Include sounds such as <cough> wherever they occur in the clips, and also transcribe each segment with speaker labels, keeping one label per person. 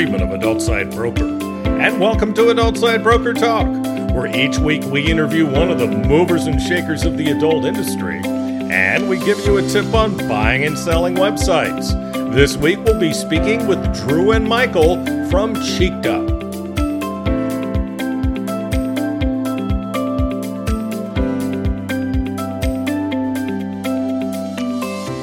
Speaker 1: Friedman of Adult Site Broker. And welcome to Adult Site Broker Talk, where each week we interview one of the movers and shakers of the adult industry. And we give you a tip on buying and selling websites. This week we'll be speaking with Drew and Michael from Cheeked.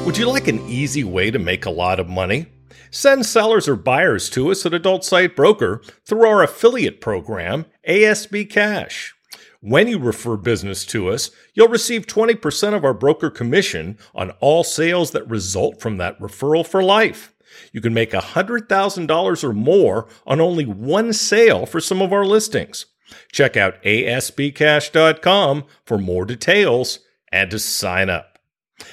Speaker 1: Would you like an easy way to make a lot of money? Send sellers or buyers to us at Adult Site Broker through our affiliate program, ASB Cash. When you refer business to us, you'll receive 20% of our broker commission on all sales that result from that referral for life. You can make $100,000 or more on only one sale for some of our listings. Check out asbcash.com for more details and to sign up.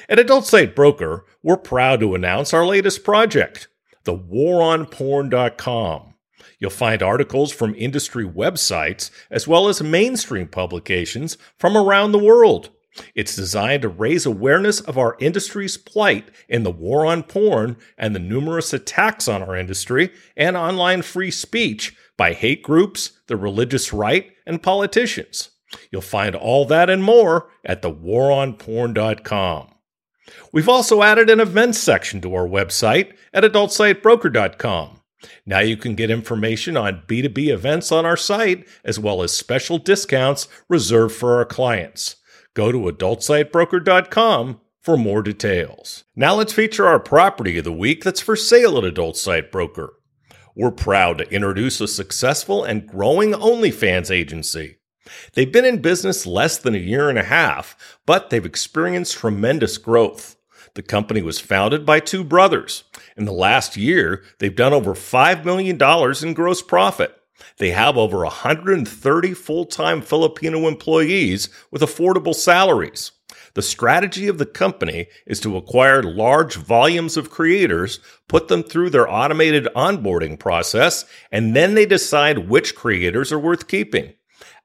Speaker 1: At Adult Site Broker, we're proud to announce our latest project thewaronporn.com. You'll find articles from industry websites as well as mainstream publications from around the world. It's designed to raise awareness of our industry's plight in the war on porn and the numerous attacks on our industry and online free speech by hate groups, the religious right, and politicians. You'll find all that and more at thewaronporn.com. We've also added an events section to our website at adultsitebroker.com. Now you can get information on B2B events on our site, as well as special discounts reserved for our clients. Go to adultsitebroker.com for more details. Now let's feature our property of the week that's for sale at Adult Site Broker. We're proud to introduce a successful and growing OnlyFans agency. They've been in business less than a year and a half, but they've experienced tremendous growth. The company was founded by two brothers. In the last year, they've done over $5 million in gross profit. They have over 130 full time Filipino employees with affordable salaries. The strategy of the company is to acquire large volumes of creators, put them through their automated onboarding process, and then they decide which creators are worth keeping.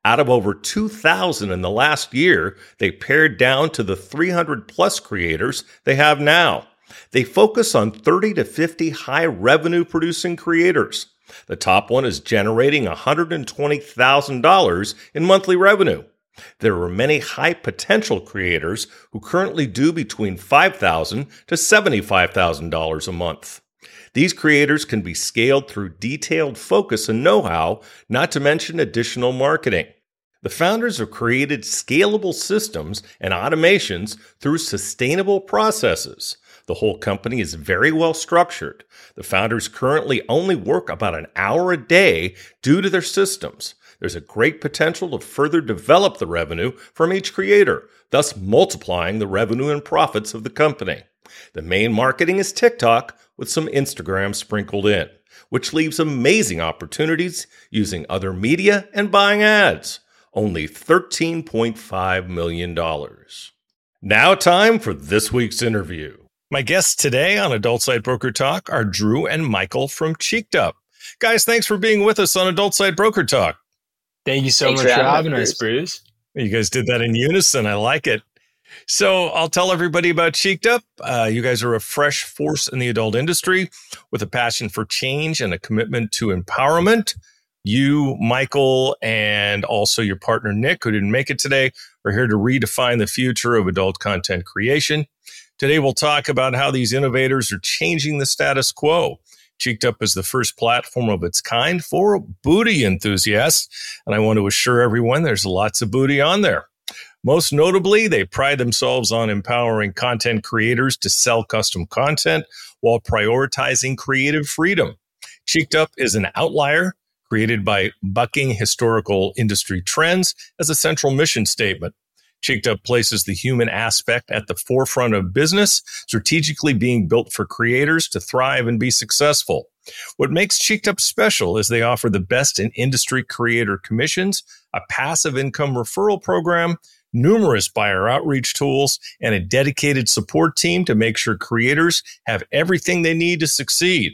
Speaker 1: Out of over 2,000 in the last year, they pared down to the 300 plus creators they have now. They focus on 30 to 50 high revenue producing creators. The top one is generating $120,000 in monthly revenue. There are many high potential creators who currently do between 5,000 to $75,000 a month. These creators can be scaled through detailed focus and know how, not to mention additional marketing. The founders have created scalable systems and automations through sustainable processes. The whole company is very well structured. The founders currently only work about an hour a day due to their systems. There's a great potential to further develop the revenue from each creator, thus multiplying the revenue and profits of the company. The main marketing is TikTok, with some Instagram sprinkled in, which leaves amazing opportunities using other media and buying ads. Only $13.5 million. Now, time for this week's interview. My guests today on Adult Site Broker Talk are Drew and Michael from Cheeked Up. Guys, thanks for being with us on Adult Site Broker Talk.
Speaker 2: Thank you so thanks much for having us, Bruce.
Speaker 1: You guys did that in unison. I like it. So I'll tell everybody about Cheeked Up. Uh, you guys are a fresh force in the adult industry with a passion for change and a commitment to empowerment. You, Michael, and also your partner, Nick, who didn't make it today, are here to redefine the future of adult content creation. Today, we'll talk about how these innovators are changing the status quo. Cheeked Up is the first platform of its kind for booty enthusiasts. And I want to assure everyone there's lots of booty on there. Most notably, they pride themselves on empowering content creators to sell custom content while prioritizing creative freedom. Cheeked Up is an outlier created by bucking historical industry trends as a central mission statement. Cheeked Up places the human aspect at the forefront of business, strategically being built for creators to thrive and be successful. What makes Cheeked Up special is they offer the best in industry creator commissions, a passive income referral program, numerous buyer outreach tools, and a dedicated support team to make sure creators have everything they need to succeed.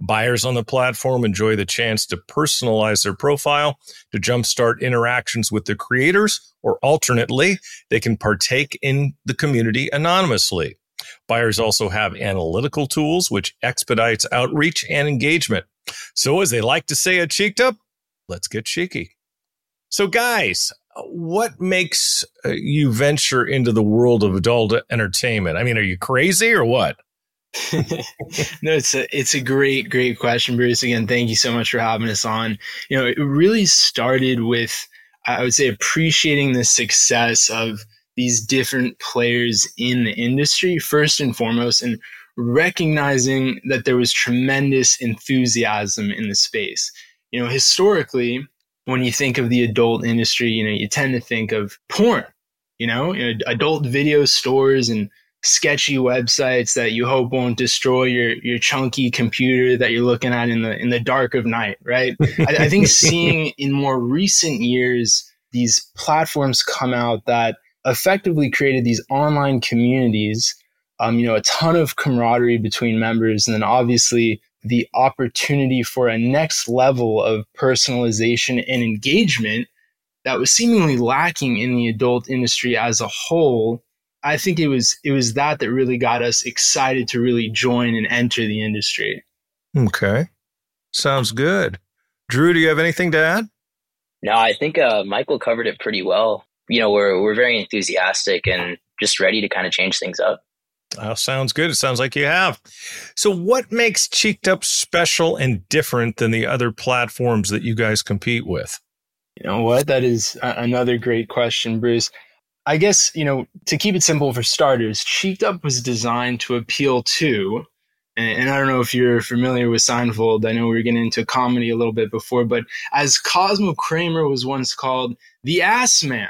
Speaker 1: Buyers on the platform enjoy the chance to personalize their profile to jumpstart interactions with the creators, or alternately, they can partake in the community anonymously. Buyers also have analytical tools which expedites outreach and engagement. So, as they like to say at Cheeked Up, let's get cheeky. So, guys, what makes uh, you venture into the world of adult entertainment? I mean, are you crazy or what? <laughs>
Speaker 2: no, it's a it's a great great question, Bruce. Again, thank you so much for having us on. You know, it really started with I would say appreciating the success of these different players in the industry first and foremost, and recognizing that there was tremendous enthusiasm in the space. You know, historically, when you think of the adult industry, you know, you tend to think of porn, you know, adult video stores and sketchy websites that you hope won't destroy your your chunky computer that you're looking at in the in the dark of night, right? I, I think <laughs> seeing in more recent years these platforms come out that effectively created these online communities, um, you know, a ton of camaraderie between members, and then obviously the opportunity for a next level of personalization and engagement that was seemingly lacking in the adult industry as a whole I think it was it was that that really got us excited to really join and enter the industry.
Speaker 1: Okay, sounds good. Drew, do you have anything to add?
Speaker 3: No, I think uh, Michael covered it pretty well. You know, we're we're very enthusiastic and just ready to kind of change things up.
Speaker 1: Oh, sounds good. It sounds like you have. So, what makes Cheeked Up special and different than the other platforms that you guys compete with?
Speaker 2: You know what? That is a- another great question, Bruce. I guess, you know, to keep it simple for starters, Cheeked Up was designed to appeal to, and, and, I don't know if you're familiar with Seinfeld. I know we were getting into comedy a little bit before, but as Cosmo Kramer was once called, the ass man.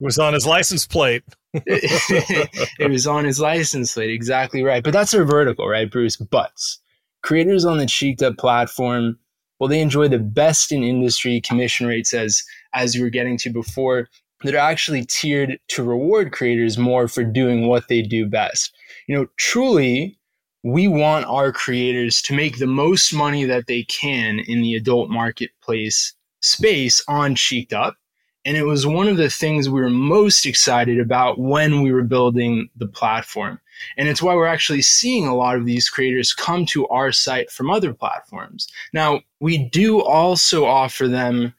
Speaker 1: Was on his license plate. <laughs>
Speaker 2: it was on his license plate, exactly right. But that's our vertical, right, Bruce? Butts. Creators on the Cheeked Up platform, well, they enjoy the best in industry commission rates as as you were getting to before that are actually tiered to reward creators more for doing what they do best. You know, truly, we want our creators to make the most money that they can in the adult marketplace space on Cheeked Up. And it was one of the things we were most excited about when we were building the platform. And it's why we're actually seeing a lot of these creators come to our site from other platforms. Now, we do also offer them,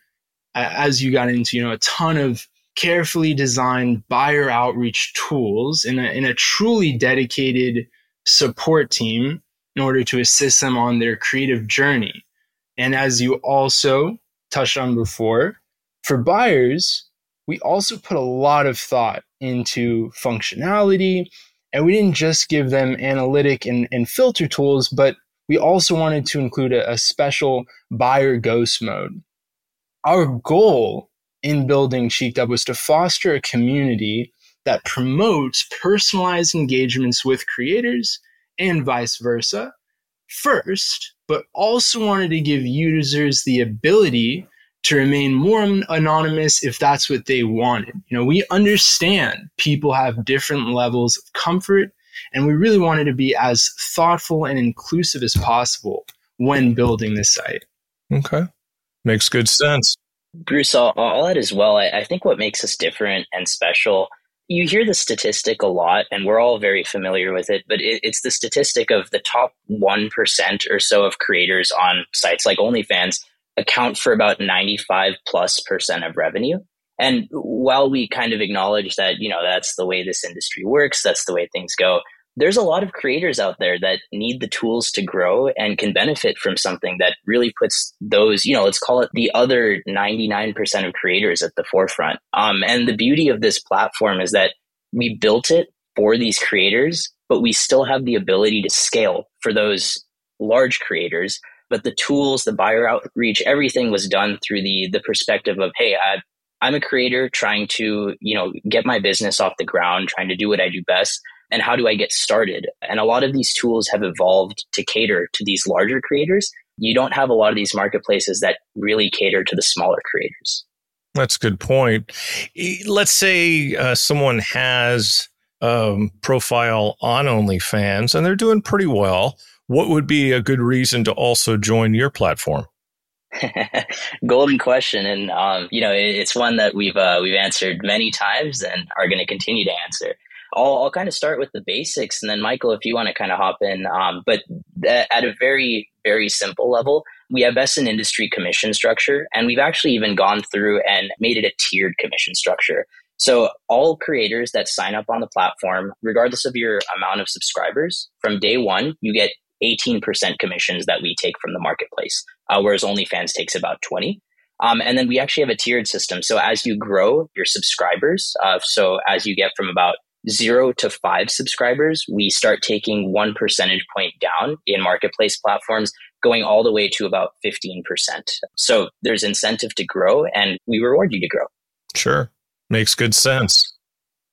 Speaker 2: as you got into, you know, a ton of carefully designed buyer outreach tools in a, in a truly dedicated support team in order to assist them on their creative journey. And as you also touched on before, for buyers, we also put a lot of thought into functionality. And we didn't just give them analytic and, and filter tools, but we also wanted to include a, a special buyer ghost mode. Our goal in building Cheeked Up was to foster a community that promotes personalized engagements with creators and vice versa first, but also wanted to give users the ability to remain more anonymous if that's what they wanted. You know, we understand people have different levels of comfort, and we really wanted to be as thoughtful and inclusive as possible when building this site.
Speaker 1: Okay. Makes good sense.
Speaker 3: Bruce, I'll, I'll add as well. I, I think what makes us different and special you hear the statistic a lot, and we're all very familiar with it, but it, it's the statistic of the top 1% or so of creators on sites like OnlyFans account for about 95 plus percent of revenue. And while we kind of acknowledge that, you know, that's the way this industry works, that's the way things go, there's a lot of creators out there that need the tools to grow and can benefit from something that really puts those, you know, let's call it the other 99% of creators at the forefront. Um, and the beauty of this platform is that we built it for these creators, but we still have the ability to scale for those large creators. But the tools, the buyer outreach, everything was done through the the perspective of, hey, I, I'm a creator trying to, you know, get my business off the ground, trying to do what I do best and how do I get started? And a lot of these tools have evolved to cater to these larger creators. You don't have a lot of these marketplaces that really cater to the smaller creators.
Speaker 1: That's a good point. Let's say uh, someone has um, profile on OnlyFans and they're doing pretty well. What would be a good reason to also join your platform? <laughs>
Speaker 3: Golden question, and um, you know it's one that we've uh, we've answered many times and are going to continue to answer. I'll, I'll kind of start with the basics, and then Michael, if you want to kind of hop in. Um, but th- at a very, very simple level, we have best in industry commission structure, and we've actually even gone through and made it a tiered commission structure. So all creators that sign up on the platform, regardless of your amount of subscribers, from day one, you get 18% commissions that we take from the marketplace, uh, whereas OnlyFans takes about 20. Um, and then we actually have a tiered system. So as you grow your subscribers, uh, so as you get from about zero to five subscribers, we start taking one percentage point down in marketplace platforms, going all the way to about 15%. So there's incentive to grow and we reward you to grow.
Speaker 1: Sure. Makes good sense.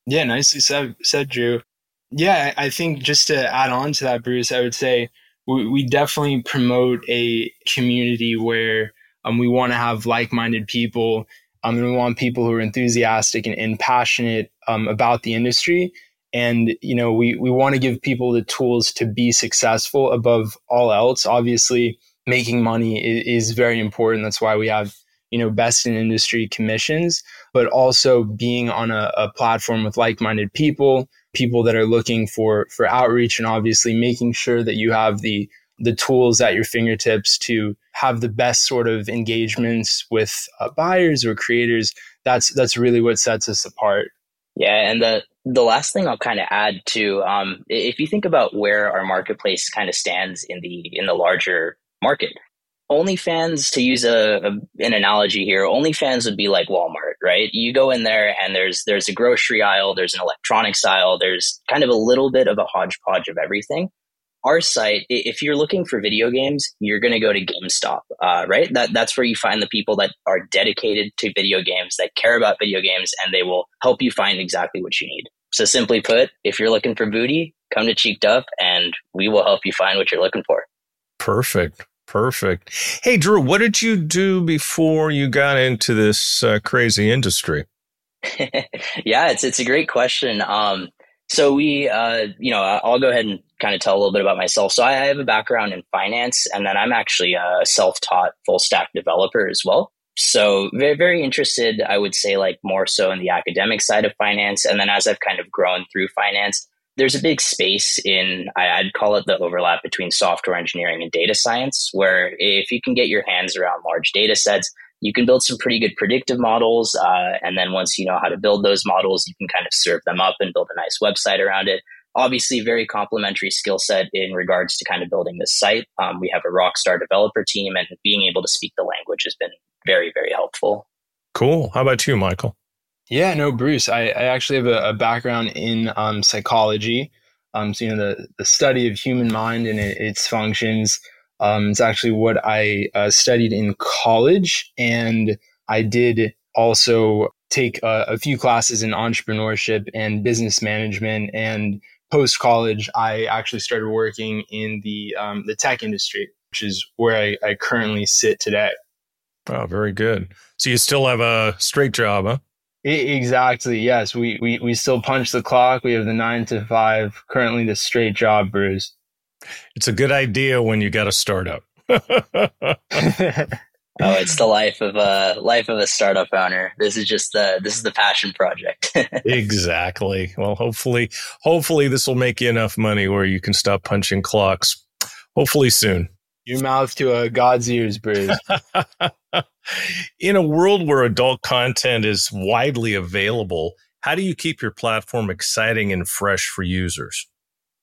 Speaker 2: Yeah, nicely said, said Drew. Yeah, I think just to add on to that, Bruce, I would say we, we definitely promote a community where um, we want to have like minded people um, and we want people who are enthusiastic and, and passionate um, about the industry. And, you know, we, we want to give people the tools to be successful above all else. Obviously, making money is, is very important. That's why we have, you know, best in industry commissions, but also being on a, a platform with like minded people, people that are looking for, for outreach, and obviously making sure that you have the the tools at your fingertips to have the best sort of engagements with uh, buyers or creators that's that's really what sets us apart.
Speaker 3: Yeah and the the last thing i'll kind of add to um, if you think about where our marketplace kind of stands in the in the larger market OnlyFans, to use a, a, an analogy here, OnlyFans would be like Walmart, right? You go in there and there's there's a grocery aisle, there's an electronics aisle, there's kind of a little bit of a hodgepodge of everything our site, if you're looking for video games, you're going to go to GameStop, uh, right? That that's where you find the people that are dedicated to video games, that care about video games, and they will help you find exactly what you need. So simply put, if you're looking for booty, come to Cheeked Up, and we will help you find what you're looking for.
Speaker 1: Perfect. Perfect. Hey, Drew, what did you do before you got into this uh, crazy industry? <laughs>
Speaker 3: yeah, it's it's a great question. Um, so we, uh, you know, I'll go ahead and kind of tell a little bit about myself. So I have a background in finance, and then I'm actually a self-taught full stack developer as well. So very, very interested, I would say, like more so in the academic side of finance. And then as I've kind of grown through finance, there's a big space in I'd call it the overlap between software engineering and data science, where if you can get your hands around large data sets, you can build some pretty good predictive models. Uh, and then once you know how to build those models, you can kind of serve them up and build a nice website around it. Obviously, very complementary skill set in regards to kind of building this site. Um, we have a rock star developer team, and being able to speak the language has been very, very helpful.
Speaker 1: Cool. How about you, Michael?
Speaker 2: Yeah, no, Bruce. I, I actually have a, a background in um, psychology. Um, so, you know, the, the study of human mind and it, its functions. Um, it's actually what I uh, studied in college, and I did also take a, a few classes in entrepreneurship and business management. And post college, I actually started working in the um, the tech industry, which is where I, I currently sit today.
Speaker 1: Oh, very good. So you still have a straight job, huh?
Speaker 2: Exactly. Yes, we, we we still punch the clock. We have the nine to five. Currently, the straight job, Bruce.
Speaker 1: It's a good idea when you got a startup. <laughs> <laughs>
Speaker 3: oh, it's the life of a life of a startup owner. This is just the this is the passion project. <laughs>
Speaker 1: exactly. Well, hopefully, hopefully this will make you enough money where you can stop punching clocks. Hopefully soon.
Speaker 2: Your mouth to a God's ears, Bruce. <laughs>
Speaker 1: In a world where adult content is widely available, how do you keep your platform exciting and fresh for users?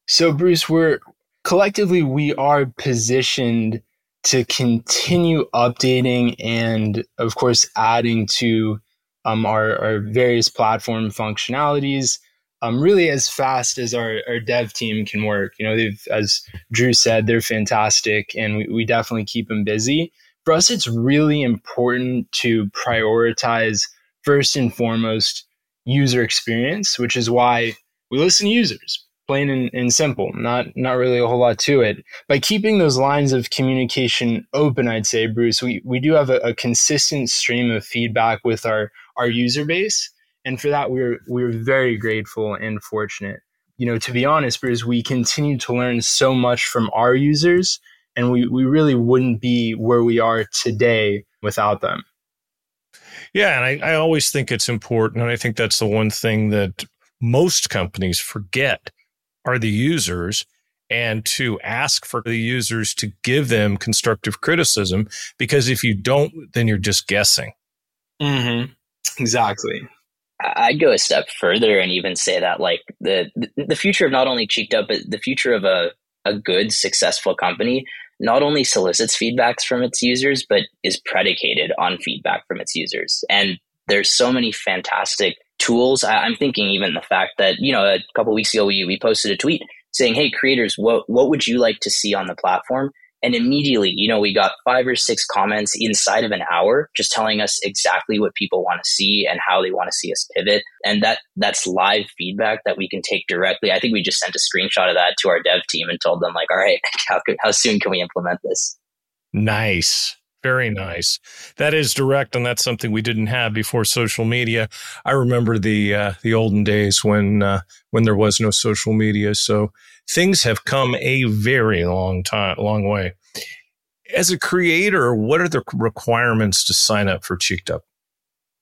Speaker 2: So, Bruce, we're collectively we are positioned to continue updating and of course adding to um, our, our, various platform functionalities um, really as fast as our, our dev team can work. You know they've as drew said they're fantastic and we, we definitely keep them busy. For us it's really important to prioritize first and foremost user experience which is why we listen to users plain and, and, simple not not really a whole lot to it. By keeping those lines of communication open i'd say bruce we, we do have a, a, consistent stream of feedback with our our user base and for that we're we're very grateful and fortunate. You know to be honest bruce we continue to learn so much from our users and we, we really wouldn't be where we are today without them.
Speaker 1: Yeah and I, I always think it's important and i think that's the one thing that most companies forget are the users and to ask for the users to give them constructive criticism because if you don't then you're just guessing.
Speaker 2: Mm-hmm. exactly
Speaker 3: i'd go a step further and even say that like the the future of not only cheeked up but the future of a, a good successful company not only solicits feedbacks from its users but is predicated on feedback from its users and there's so many fantastic tools i'm thinking even the fact that you know a couple weeks ago we, we posted a tweet saying, "Hey, creators, what what would you like to see on the platform?" And immediately, you know, we got five or six comments inside of an hour, just telling us exactly what people want to see and how they want to see us pivot. And that that's live feedback that we can take directly. I think we just sent a screenshot of that to our dev team and told them, like, "All right, <laughs> how how soon can we implement this?"
Speaker 1: Nice. Very nice. That is direct, and that's something we didn't have before social media. I remember the uh, the olden days when uh, when there was no social media. So things have come a very long time, long way. As a creator, what are the requirements to sign up for Cheeked Up?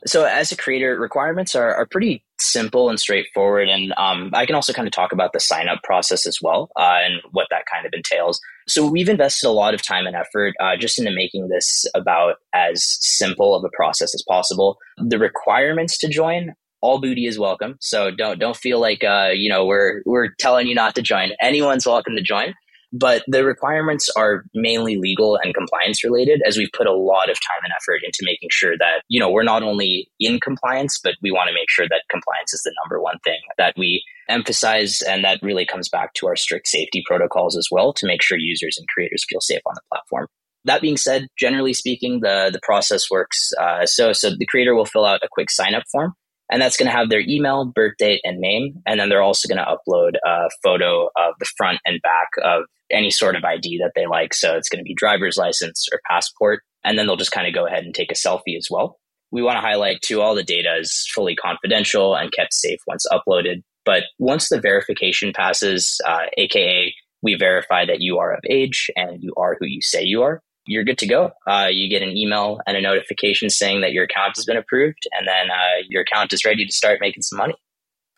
Speaker 3: So, as a creator, requirements are, are pretty simple and straightforward. And um, I can also kind of talk about the sign up process as well uh, and what that kind of entails. So, we've invested a lot of time and effort uh, just into making this about as simple of a process as possible. The requirements to join all booty is welcome. So don't don't feel like uh, you know we're we're telling you not to join. Anyone's welcome to join but the requirements are mainly legal and compliance related as we've put a lot of time and effort into making sure that you know we're not only in compliance but we want to make sure that compliance is the number one thing that we emphasize and that really comes back to our strict safety protocols as well to make sure users and creators feel safe on the platform that being said generally speaking the the process works uh, so so the creator will fill out a quick sign up form and that's going to have their email, birth date, and name. And then they're also going to upload a photo of the front and back of any sort of ID that they like. So it's going to be driver's license or passport. And then they'll just kind of go ahead and take a selfie as well. We want to highlight too, all the data is fully confidential and kept safe once uploaded. But once the verification passes, uh, AKA we verify that you are of age and you are who you say you are, you're good to go. Uh, you get an email and a notification saying that your account has been approved, and then uh, your account is ready to start making some money.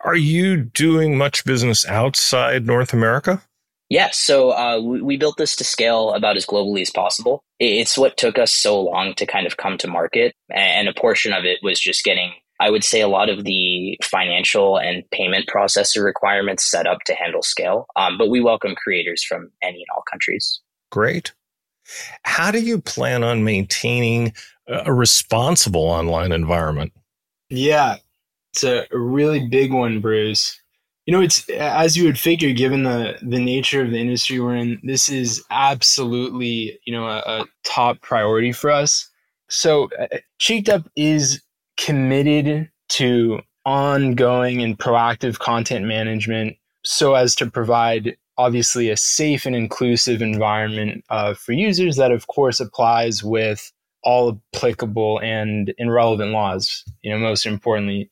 Speaker 1: Are you doing much business outside North America?
Speaker 3: Yeah, so uh, we, we, built this to scale about as globally as possible. It's what took us so long to kind of come to market, and a portion of it was just getting, I would say, a lot of the financial and payment processor requirements set up to handle scale. Um, but we welcome creators from any and all countries.
Speaker 1: Great. How do you plan on maintaining a responsible online environment?
Speaker 2: Yeah, it's a really big one, Bruce. You know, it's as you would figure, given the the nature of the industry we're in, this is absolutely you know a, a top priority for us. So, uh, Cheeked Up is committed to ongoing and proactive content management so as to provide obviously a safe and inclusive environment uh, for users that of course applies with all applicable and, and relevant laws you know most importantly.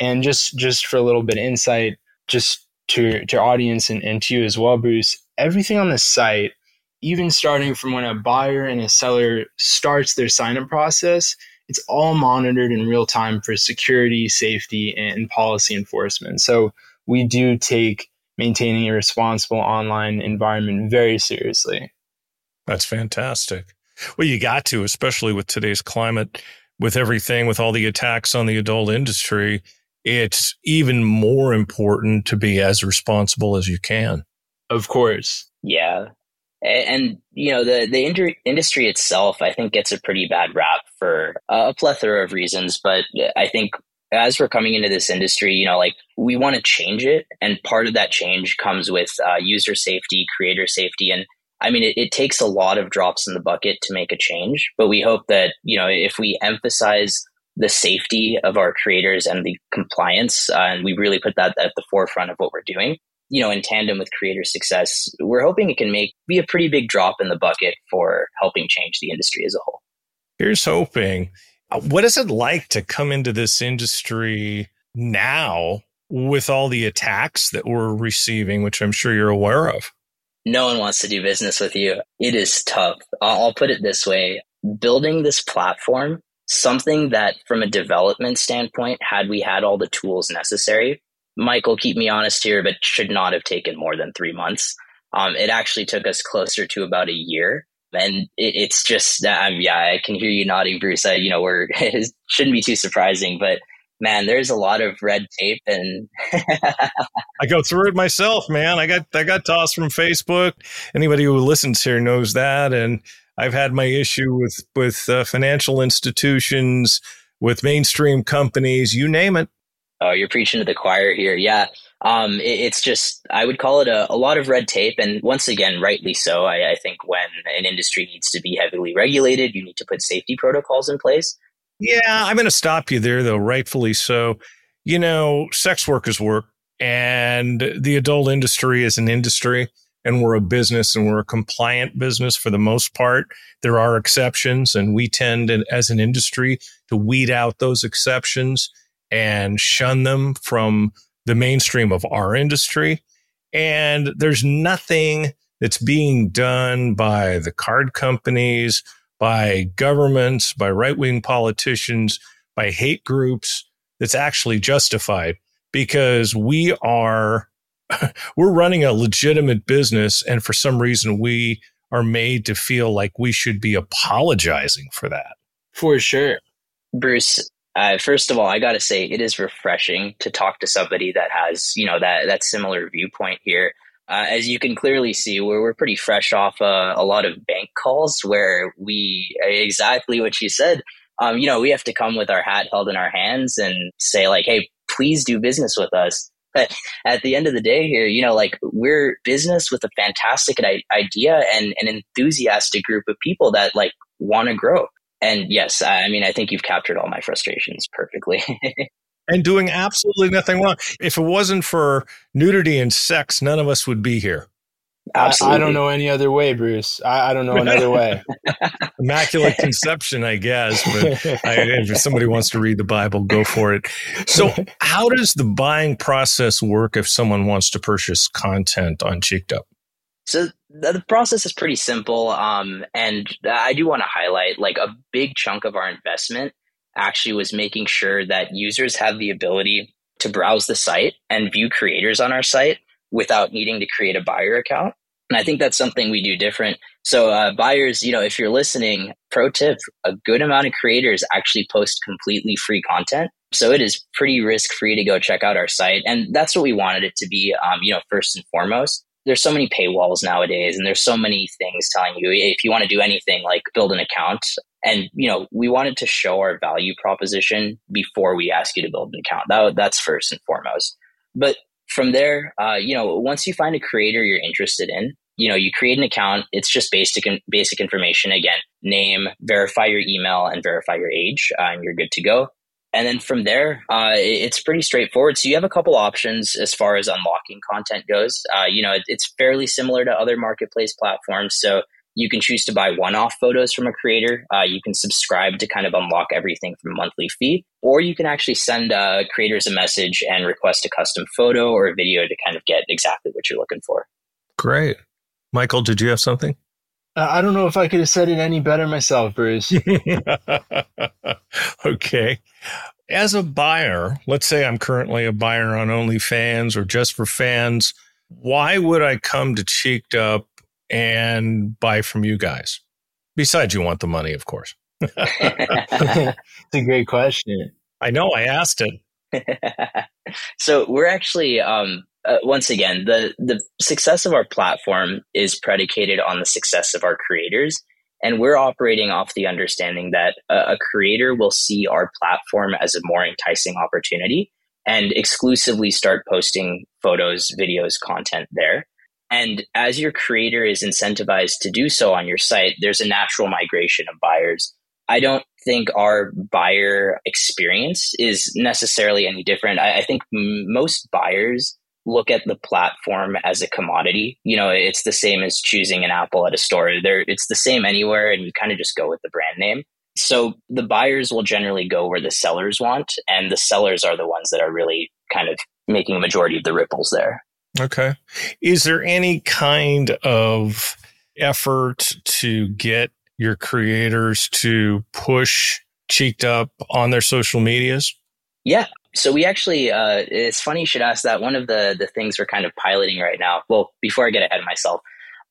Speaker 2: And just just for a little bit of insight just to to audience and, and to you as well bruce everything on the site even starting from when a buyer and a seller starts their sign up process it's all monitored in real time for security safety and policy enforcement. So we do take maintaining a responsible online environment very seriously.
Speaker 1: That's fantastic. Well, you got to, especially with today's climate, with everything, with all the attacks on the adult industry, it's even more important to be as responsible as you can.
Speaker 2: Of course.
Speaker 3: Yeah. And, you know, the, the industry itself, I think, gets a pretty bad rap for a plethora of reasons. But I think as we're coming into this industry, you know, like we want to change it. And part of that change comes with uh, user safety, creator safety. And I mean, it, it, takes a lot of drops in the bucket to make a change. But we hope that, you know, if we emphasize the safety of our creators and the compliance, uh, and we really put that at the forefront of what we're doing, you know, in tandem with creator success, we're hoping it can make be a pretty big drop in the bucket for helping change the industry as a whole.
Speaker 1: Here's hoping. What is it like to come into this industry now with all the attacks that we're receiving, which I'm sure you're aware of?
Speaker 3: No one wants to do business with you. It is tough. I'll put it this way building this platform, something that from a development standpoint, had we had all the tools necessary, Michael, keep me honest here, but should not have taken more than three months. Um, it actually took us closer to about a year. And it, it's just, um, yeah, I can hear you nodding, Bruce. I, you know, we're, <laughs> it shouldn't be too surprising, but man, there's a lot of red tape and <laughs>
Speaker 1: I go through it myself, man. I got, I got tossed from Facebook. Anybody who listens here knows that. And I've had my issue with, with uh, financial institutions, with mainstream companies, you name it.
Speaker 3: Oh, you're preaching to the choir here. Yeah. Um, it, it's just, I would call it a, a, lot of red tape. And once again, rightly so. I, I think when an industry needs to be heavily regulated, you need to put safety protocols in place.
Speaker 1: Yeah, I'm going to stop you there, though, rightfully so. You know, sex workers work, and the adult industry is an industry, and we're a business and we're a compliant business for the most part. There are exceptions, and we tend, as an industry, to weed out those exceptions and shun them from the mainstream of our industry. And there's nothing that's being done by the card companies, by governments, by right wing politicians, by hate groups that's actually justified because we are <laughs> we're running a legitimate business and for some reason we are made to feel like we should be apologizing for that.
Speaker 2: For sure.
Speaker 3: Bruce, uh, first of all, I got to say it is refreshing to talk to somebody that has, you know, that that similar viewpoint here. Uh, as you can clearly see, we're we're pretty fresh off uh, a lot of bank calls where we exactly what you said. Um, you know, we have to come with our hat held in our hands and say like, "Hey, please do business with us." But at the end of the day, here, you know, like we're business with a fantastic idea and an enthusiastic group of people that like want to grow and yes, I mean, I think you've captured all my frustrations perfectly. <laughs>
Speaker 1: and doing absolutely nothing wrong. If it wasn't for nudity and sex, none of us would be here.
Speaker 2: Absolutely. I, I don't know any other way, Bruce. I, I don't know another way. <laughs>
Speaker 1: Immaculate conception, I guess. But I, if somebody wants to read the Bible, go for it. So, how does the buying process work if someone wants to purchase content on Cheeked Up?
Speaker 3: So the process is pretty simple. Um, and I do want to highlight like a big chunk of our investment actually was making sure that users have the ability to browse the site and view creators on our site without needing to create a buyer account. And I think that's something we do different. So, uh, buyers, you know, if you're listening, pro tip, a good amount of creators actually post completely free content. So it is pretty risk free to go check out our site. And that's what we wanted it to be, um, you know, first and foremost there's so many paywalls nowadays and there's so many things telling you if you want to do anything like build an account. And you know we wanted to show our value proposition before we ask you to build an account. That, that's first and foremost. But from there uh, you know once you find a creator you're interested in you know you create an account. It's just basic basic information. Again name verify your email and verify your age uh, and you're good to go and then from there, uh, it's pretty straightforward. So you have a couple options as far as unlocking content goes. Uh, you know, it's fairly similar to other marketplace platforms. So you can choose to buy one-off photos from a creator. Uh, you can subscribe to kind of unlock everything from a monthly fee, or you can actually send uh, creators a message and request a custom photo or video to kind of get exactly what you're looking for.
Speaker 1: Great, Michael. Did you have something?
Speaker 2: I don't know if I could have said it any better myself, Bruce. <laughs>
Speaker 1: okay. As a buyer, let's say I'm currently a buyer on OnlyFans or just for fans, why would I come to Cheeked Up and buy from you guys? Besides, you want the money, of course. <laughs>
Speaker 2: It's a great question.
Speaker 1: I know I asked it. <laughs>
Speaker 3: so we're actually um, uh, once again, the the success of our platform is predicated on the success of our creators, and we're operating off the understanding that a, a creator will see our platform as a more enticing opportunity and exclusively start posting photos, videos, content there. And as your creator is incentivized to do so on your site, there's a natural migration of buyers. I don't think our buyer experience is necessarily any different. I, I think m- most buyers look at the platform as a commodity. You know, it's the same as choosing an apple at a store. There, it's the same anywhere, and you kind of just go with the brand name. So the buyers will generally go where the sellers want, and the sellers are the ones that are really kind of making a majority of the ripples there.
Speaker 1: Okay. Is there any kind of effort to get your creators to push cheeked up on their social medias?
Speaker 3: Yeah, So we actually, uh, it's funny you should ask that. One of the the things we're kind of piloting right now. Well, before I get ahead of myself,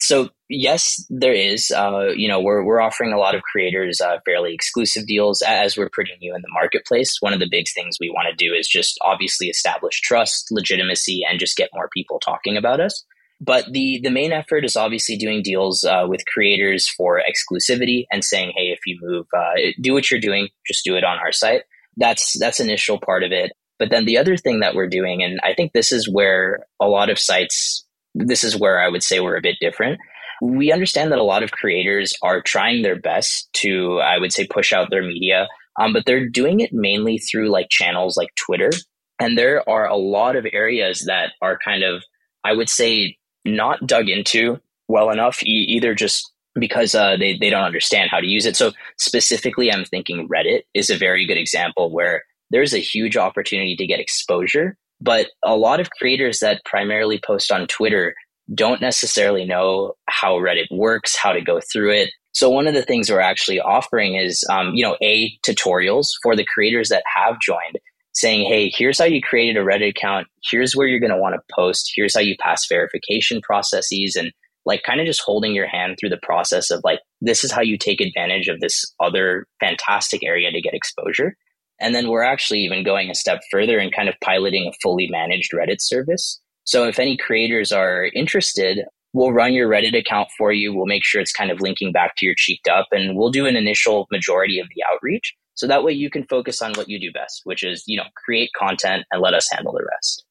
Speaker 3: so yes, there is. Uh, you know, we're we're offering a lot of creators uh, fairly exclusive deals as we're pretty new in the marketplace. One of the big things we want to do is just obviously establish trust, legitimacy, and just get more people talking about us. But the the main effort is obviously doing deals uh, with creators for exclusivity and saying, hey, if you move, uh, do what you're doing, just do it on our site. That's that's initial part of it. But then the other thing that we're doing, and I think this is where a lot of sites this is where I would say we're a bit different. We understand that a lot of creators are trying their best to, I would say, push out their media, um, but they're doing it mainly through like channels like Twitter. And there are a lot of areas that are kind of, I would say, not dug into well enough, e- either just because uh, they, they don't understand how to use it. So, specifically, I'm thinking Reddit is a very good example where there's a huge opportunity to get exposure but a lot of creators that primarily post on Twitter don't necessarily know how Reddit works, how to go through it. So one of the things we're actually offering is, um, you know, a tutorials for the creators that have joined, saying, "Hey, here's how you created a Reddit account. Here's where you're going to want to post. Here's how you pass verification processes, and like kind of just holding your hand through the process of like, this is how you take advantage of this other fantastic area to get exposure." And then we're actually even going a step further and kind of piloting a fully managed Reddit service. So if any creators are interested, we'll run your Reddit account for you. We'll make sure it's kind of linking back to your cheeked up and we'll do an initial majority of the outreach. So that way you can focus on what you do best, which is, you know, create content and let us handle the rest.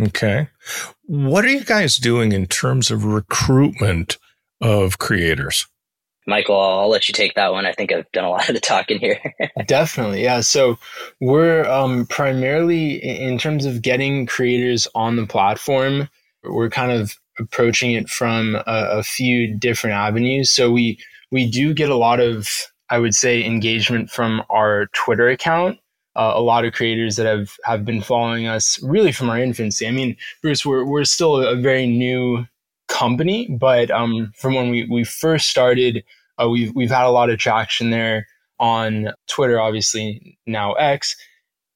Speaker 1: Okay. What are you guys doing in terms of recruitment of creators?
Speaker 3: Michael, I'll let you take that one. I think I've done a <laughs> lot of the talking here. <laughs>
Speaker 2: Definitely. Yeah. So we're um, primarily in terms of getting creators on the platform, we're kind of approaching it from a, a few different avenues. So we, we do get a lot of, I would say, engagement from our Twitter account. Uh, a lot of creators that have, have been following us really from our infancy. I mean, Bruce, we're, we're still a very new company, but um, from when we, we first started, uh, we've we've had a lot of traction there on Twitter, obviously now X,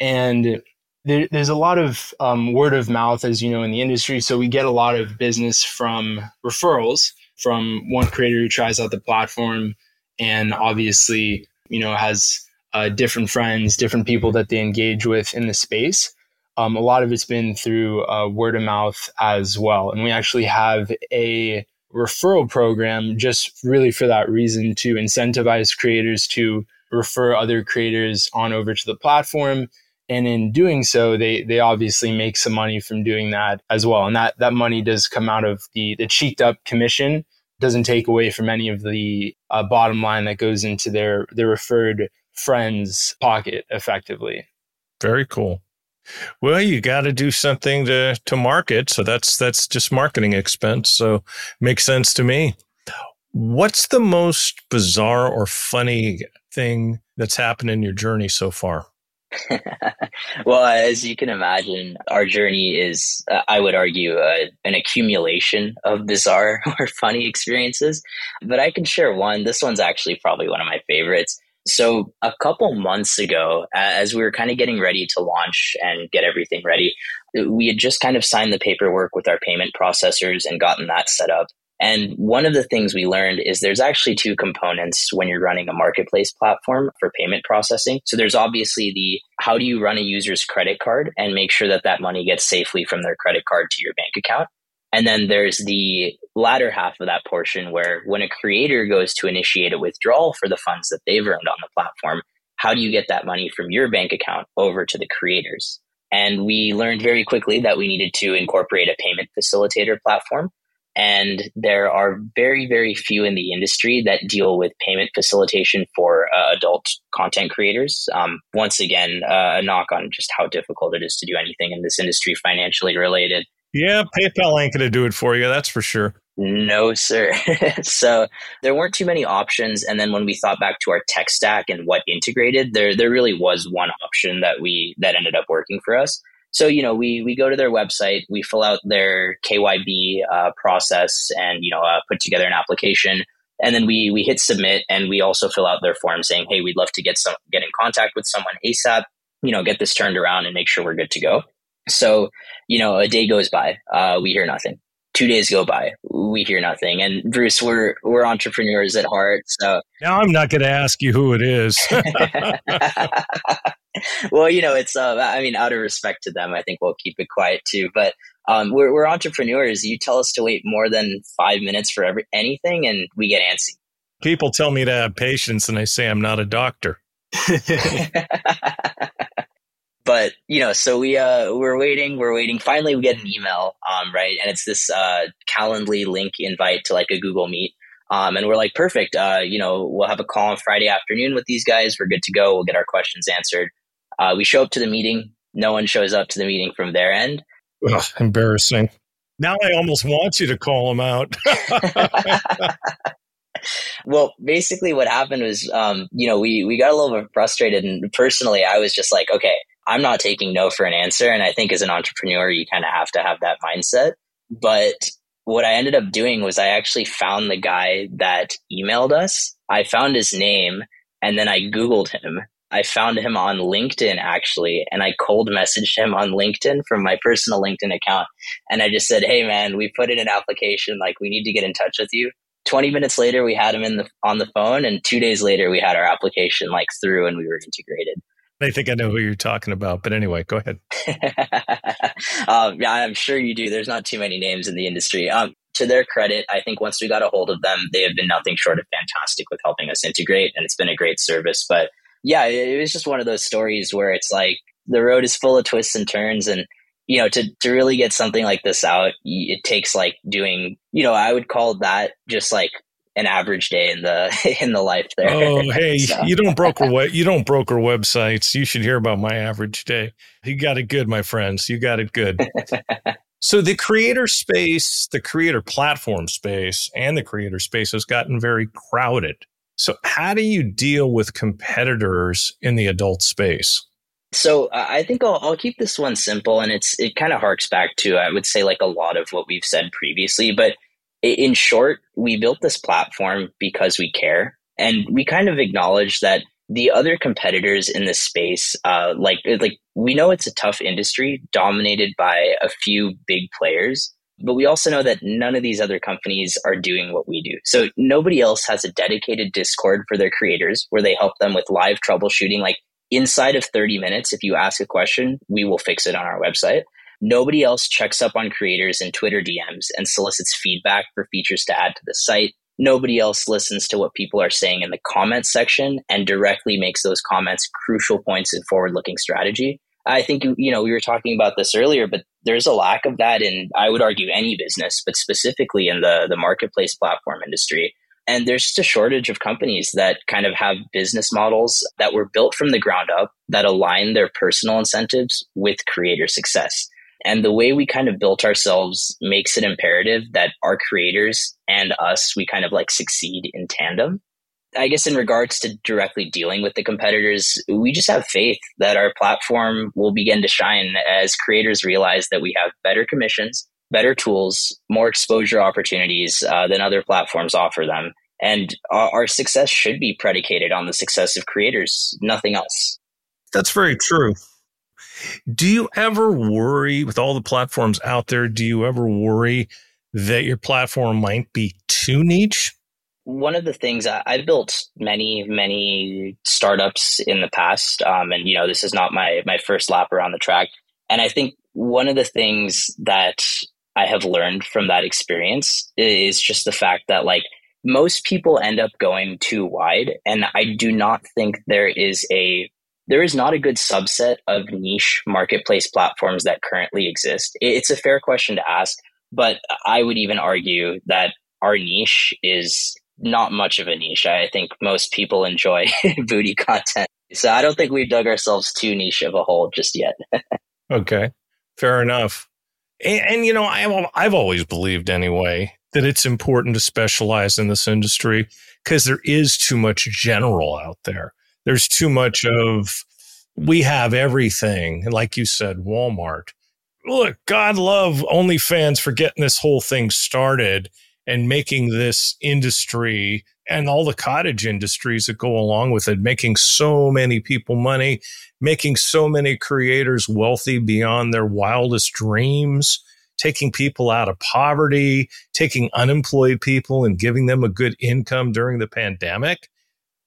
Speaker 2: and there, there's a lot of um, word of mouth, as you know, in the industry. So we get a lot of business from referrals from one creator who tries out the platform, and obviously, you know, has uh, different friends, different people that they engage with in the space. Um, a lot of it's been through uh, word of mouth as well. And we actually have a referral program just really for that reason to incentivize creators to refer other creators on over to the platform. And in doing so, they, they obviously make some money from doing that as well. And that, that money does come out of the, the cheeked up commission, doesn't take away from any of the uh, bottom line that goes into their, their referred friends pocket effectively.
Speaker 1: Very cool. Well, you got to do something to to market, so that's that's just marketing expense. So makes sense to me. What's the most bizarre or funny thing that's happened in your journey so far? <laughs>
Speaker 3: well, as you can imagine, our journey is, uh, I would argue, uh, an accumulation of bizarre <laughs> or funny experiences. But I can share one. This one's actually probably one of my favorites. So, a couple months ago, as we were kind of getting ready to launch and get everything ready, we had just kind of signed the paperwork with our payment processors and gotten that set up. And one of the things we learned is there's actually two components when you're running a marketplace platform for payment processing. So there's obviously the how do you run a user's credit card and make sure that that money gets safely from their credit card to your bank account. And then there's the latter half of that portion where when a creator goes to initiate a withdrawal for the funds that they've earned on the platform, how do you get that money from your bank account over to the creators? And we learned very quickly that we needed to incorporate a payment facilitator platform. And there are very, very few in the industry that deal with payment facilitation for uh, adult content creators. Um, once again, uh, a knock on just how difficult it is to do anything in this industry financially related.
Speaker 1: Yeah, PayPal ain't going to do it for you. That's for sure.
Speaker 3: No, sir. <laughs> so there weren't too many options. And then when we thought back to our tech stack and what integrated, there there really was one option that we that ended up working for us. So you know, we we go to their website, we fill out their KYB uh, process, and you know, uh, put together an application, and then we we hit submit, and we also fill out their form saying, "Hey, we'd love to get some get in contact with someone ASAP." you know, get this turned around and make sure we're good to go. So, you know, a day goes by, uh, we hear nothing. Two days go by, we hear nothing. And Bruce, we're we're entrepreneurs at heart, so
Speaker 1: now I'm not going to ask you who it is. <laughs>
Speaker 3: well, you know, it's uh, I mean, out of respect to them, I think we'll keep it quiet too. But um, we're, we're entrepreneurs. You tell us to wait more than five minutes for every anything, and we get antsy.
Speaker 1: People tell me to have patience, and I say I'm not a doctor. <laughs> <laughs>
Speaker 3: but you know, so we uh we're waiting, we're waiting. Finally, we get an email, um, right, and it's this uh Calendly link invite to like a Google Meet. Um, and we're like, perfect. Uh, you know, we'll have a call on Friday afternoon with these guys. We're good to go. We'll get our questions answered. Uh, we show up to the meeting. No one shows up to the meeting from their end.
Speaker 1: Ugh, embarrassing. Now I almost want you to call them out. <laughs>
Speaker 3: well, basically, what happened was, um, you know, we we got a little bit frustrated, and personally, I was just like, okay, I'm not taking no for an answer, and I think as an entrepreneur, you kind of have to have that mindset. But what I ended up doing was I actually found the guy that emailed us. I found his name, and then I Googled him, I found him on LinkedIn actually, and I cold messaged him on LinkedIn from my personal LinkedIn account. And I just said, Hey man, we put in an application, like we need to get in touch with you. 20 minutes later, we had him in the, on the phone. And two days later, we had our application like through and we were integrated.
Speaker 1: I think I know who you're talking about, but anyway, go ahead. <laughs>
Speaker 3: um, yeah, I'm sure you do. There's not too many names in the industry. Um, to their credit, I think once we got a hold of them, they have been nothing short of fantastic with helping us integrate, and it's been a great service. But yeah, it was just one of those stories where it's like the road is full of twists and turns and you know to to really get something like this out it takes like doing you know i would call that just like an average day in the <laughs> in the life there
Speaker 1: oh <laughs> hey so. you don't broker <laughs> you don't broker websites you should hear about my average day you got it good my friends you got it good so the creator space the creator platform space and the creator space has gotten very crowded so, how do you deal with competitors in the adult space?
Speaker 3: So uh, I think I'll, I'll keep this one simple, and it's it kind of harks back to I would say like a lot of what we've said previously. But in short, we built this platform because we care, and we kind of acknowledge that the other competitors in this space, uh, like like we know it's a tough industry dominated by a few big players, but we also know that none of these other companies are doing what we do. So nobody else has a dedicated Discord for their creators where they help them with live troubleshooting. Like inside of 30 minutes, if you ask a question, we will fix it on our website. Nobody else checks up on creators in Twitter DMs and solicits feedback for features to add to the site. Nobody else listens to what people are saying in the comments section and directly makes those comments crucial points in forward looking strategy. I think, you know, we were talking about this earlier, but there's a lack of that in, I would argue, any business, but specifically in the, the marketplace platform industry. And there's just a shortage of companies that kind of have business models that were built from the ground up that align their personal incentives with creator success. And the way we kind of built ourselves makes it imperative that our creators and us, we kind of like succeed in tandem. I guess in regards to directly dealing with the competitors, we just have faith that our platform will begin to shine as creators realize that we have better commissions, better tools, more exposure opportunities uh, than other platforms offer them. And our, our success should be predicated on the success of creators, nothing else.
Speaker 1: That's very true. Do you ever worry with all the platforms out there? Do you ever worry that your platform might be too niche?
Speaker 3: one of the things I, have built many, many startups in the past, um, and you know this is not my my first lap around the track. And I think one of the things that I have learned from that experience is just the fact that like most people end up going too wide, and I do not think there is a there is not a good subset of niche marketplace platforms that currently exist. It's a fair question to ask, but I would even argue that our niche is not much of a niche. I think most people enjoy <laughs> booty content. So I don't think we've dug ourselves too niche of a hole just yet. <laughs>
Speaker 1: okay, fair enough. And, and, you know, I've, I've always believed anyway that it's important to specialize in this industry because there is too much general out there. There's too much of, we have everything. And like you said, Walmart. Look, God love OnlyFans for getting this whole thing started and making this industry and all the cottage industries that go along with it, making so many people money, making so many creators wealthy beyond their wildest dreams, taking people out of poverty, taking unemployed people and giving them a good income during the pandemic.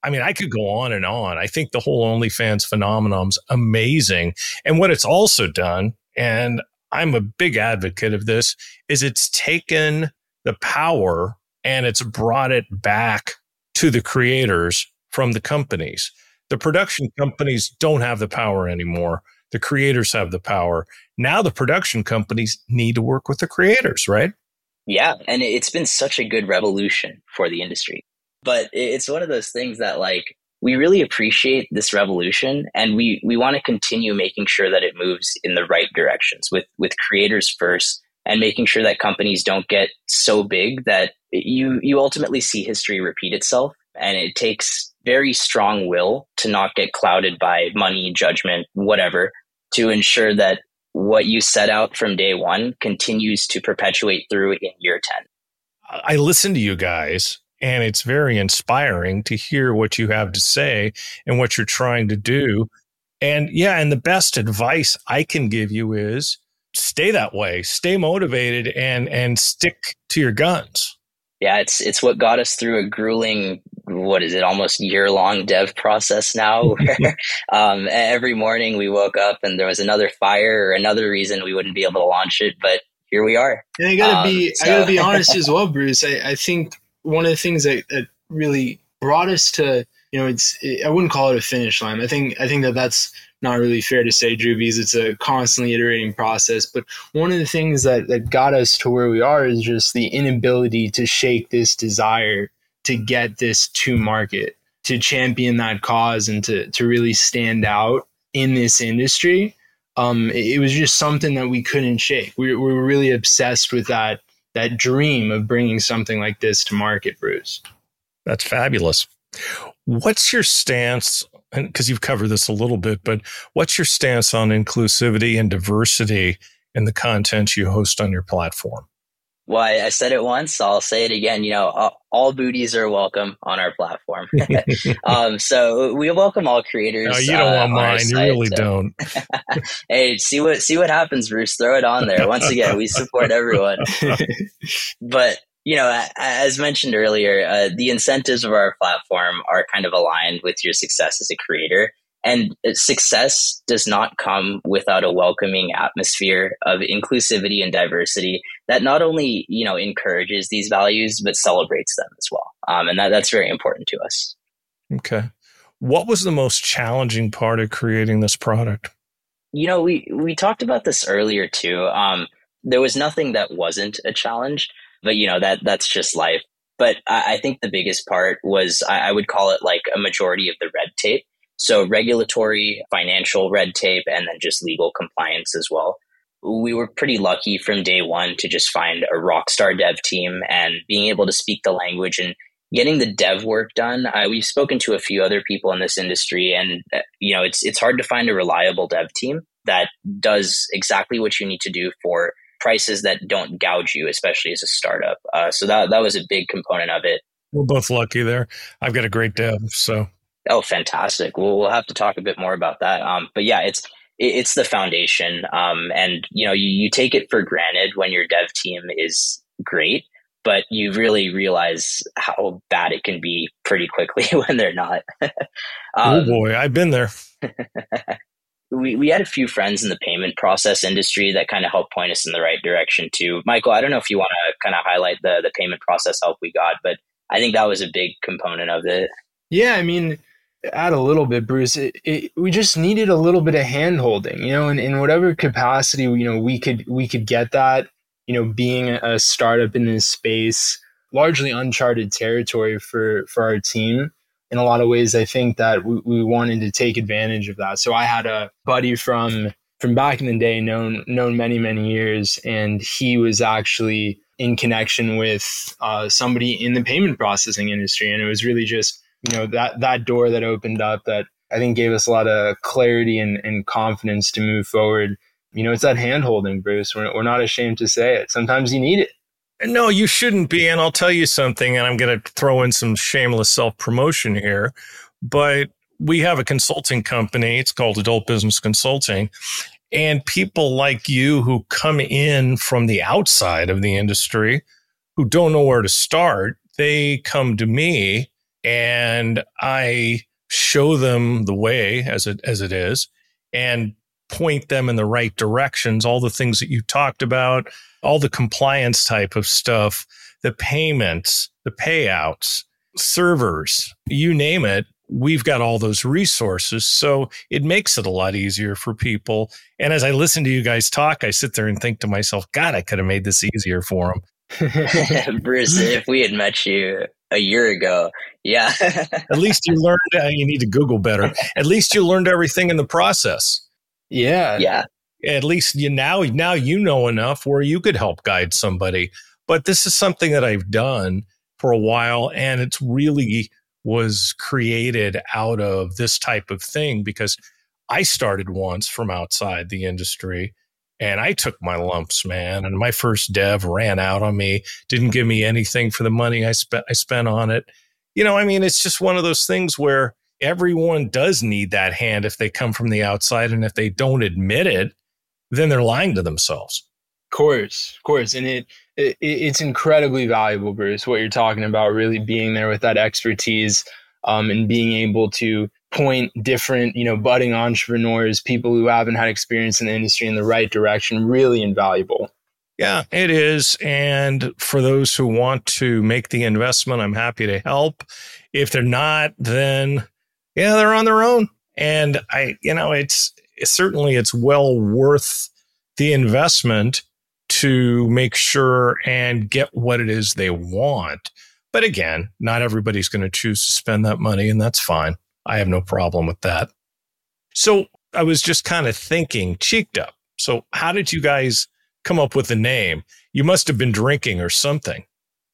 Speaker 1: I mean, I could go on and on. I think the whole OnlyFans phenomenon's amazing. And what it's also done, and I'm a big advocate of this, is it's taken the power and it's brought it back to the creators from the companies. The production companies don't have the power anymore. The creators have the power. Now the production companies need to work with the creators, right?
Speaker 3: Yeah. And it's been such a good revolution for the industry. But it's one of those things that, like, we really appreciate this revolution and we, we want to continue making sure that it moves in the right directions with, with creators first and making sure that companies don't get so big that you you ultimately see history repeat itself and it takes very strong will to not get clouded by money judgment whatever to ensure that what you set out from day one continues to perpetuate through in year 10
Speaker 1: i listen to you guys and it's very inspiring to hear what you have to say and what you're trying to do and yeah and the best advice i can give you is stay that way, stay motivated and and stick to your guns.
Speaker 3: Yeah, it's it's what got us through a grueling what is it almost year long dev process now <laughs> where um, every morning we woke up and there was another fire or another reason we wouldn't be able to launch it but here we are
Speaker 2: and i gotta um, be so. i gotta be <laughs> honest as well bruce I, I think one of the things that, that really brought us to you know it's it, i wouldn't call it a finish line i think i think that that's not really fair to say, Drew, because it's a constantly iterating process. But one of the things that, that got us to where we are is just the inability to shake this desire to get this to market, to champion that cause and to, to really stand out in this industry. Um, it, it was just something that we couldn't shake. We, we were really obsessed with that that dream of bringing something like this to market, Bruce.
Speaker 1: That's fabulous. What's your stance because you've covered this a little bit, but what's your stance on inclusivity and diversity in the content you host on your platform?
Speaker 3: Well, I, I said it once. I'll say it again. You know, all, all booties are welcome on our platform. <laughs> um, so we welcome all creators.
Speaker 1: No, you don't uh, want mine. You really so. don't. <laughs> <laughs>
Speaker 3: hey, see what see what happens, Bruce. Throw it on there. Once again, we support everyone. but you know, as mentioned earlier, uh, the incentives of our platform are kind of aligned with your success as a creator. And success does not come without a welcoming atmosphere of inclusivity and diversity that not only, you know, encourages these values, but celebrates them as well. Um, and that, that's very important to us.
Speaker 1: Okay. What was the most challenging part of creating this product?
Speaker 3: You know, we, we talked about this earlier too. Um, there was nothing that wasn't a challenge but you know that that's just life. But I, I think the biggest part was I, I would call it like a majority of the red tape. So regulatory, financial red tape, and then just legal compliance as well. We were pretty lucky from day one to just find a rock star dev team and being able to speak the language and getting the dev work done. We've spoken to a few other people in this industry, and uh, you know it's it's hard to find a reliable dev team that does exactly what you need to do for prices that don't gouge you, especially as a startup. Uh, so that that was a big component of it.
Speaker 1: We're both lucky there. I've got a great dev, so
Speaker 3: oh, fantastic. Well, we'll have to talk a bit more about that. Um, but yeah, it's it's the foundation, um, and you know you, you take it for granted when your dev team is great, but you really realize how bad it can be pretty quickly <laughs> when they're not. <laughs>
Speaker 1: um, oh boy, I've been there. <laughs>
Speaker 3: we, we had a few friends in the payment process industry that kind of helped point us in the right direction too. Michael, I don't know if you want to kind of highlight the the payment process help we got, but I think that was a big component of it.
Speaker 2: Yeah, I mean, add a little bit, Bruce. It, it, we just needed a little bit of hand holding, you know, in, in whatever capacity, you know, we could we could get that, you know, being a startup in this space, largely uncharted territory for for our team in a lot of ways, I think that we, we wanted to take advantage of that. So I had a buddy from from back in the day, known known many many years, and he was actually in connection with uh, somebody in the payment processing industry, and it was really just you know that that door that opened up that I think gave us a lot of clarity and, and confidence to move forward. You know, it's that handholding, Bruce. We're, we're not ashamed to say it. Sometimes you need it.
Speaker 1: No, you shouldn't be. And I'll tell you something, and I'm going to throw in some shameless self promotion here. But we have a consulting company. It's called Adult Business Consulting. And people like you who come in from the outside of the industry who don't know where to start, they come to me and I show them the way as it as it is and point them in the right directions all the things that you talked about all the compliance type of stuff the payments the payouts servers you name it we've got all those resources. So it makes it a lot easier for people. And as i listen to you guys talk i sit there and think to myself god i could have made this easier for them <laughs>
Speaker 3: Bruce, if we had met you a year ago, yeah.
Speaker 1: At least you learned. Uh, you need to Google better. At least you learned everything in the process.
Speaker 2: Yeah,
Speaker 3: yeah.
Speaker 1: At least you now now you know enough where you could help guide somebody. But this is something that I've done for a while, and it's really was created out of this type of thing because I started once from outside the industry and I took my lumps, man. And my first dev ran out on me, didn't give me anything for the money I spent I spent on it. You know, I mean, it's just one of those things where everyone does need that hand if they come from the outside. And if they don't admit it, then they're lying to themselves.
Speaker 2: Of course, of course. And it, it it's incredibly valuable, Bruce, what you're talking about, really being there with that expertise um, and being able to point different, you know, budding entrepreneurs, people who haven't had experience in the industry in the right direction, really invaluable.
Speaker 1: Yeah, it is. And for those who want to make the investment, I'm happy to help. If they're not, then yeah, they're on their own. And I, you know, it's, certainly it's well worth the investment to make sure and get what it is they want. But again, not everybody's going to choose to spend that money, and that's fine. I have no problem with that. So I was just kind of thinking, cheeked up. So how did you guys come up with the name? You must have been drinking or something.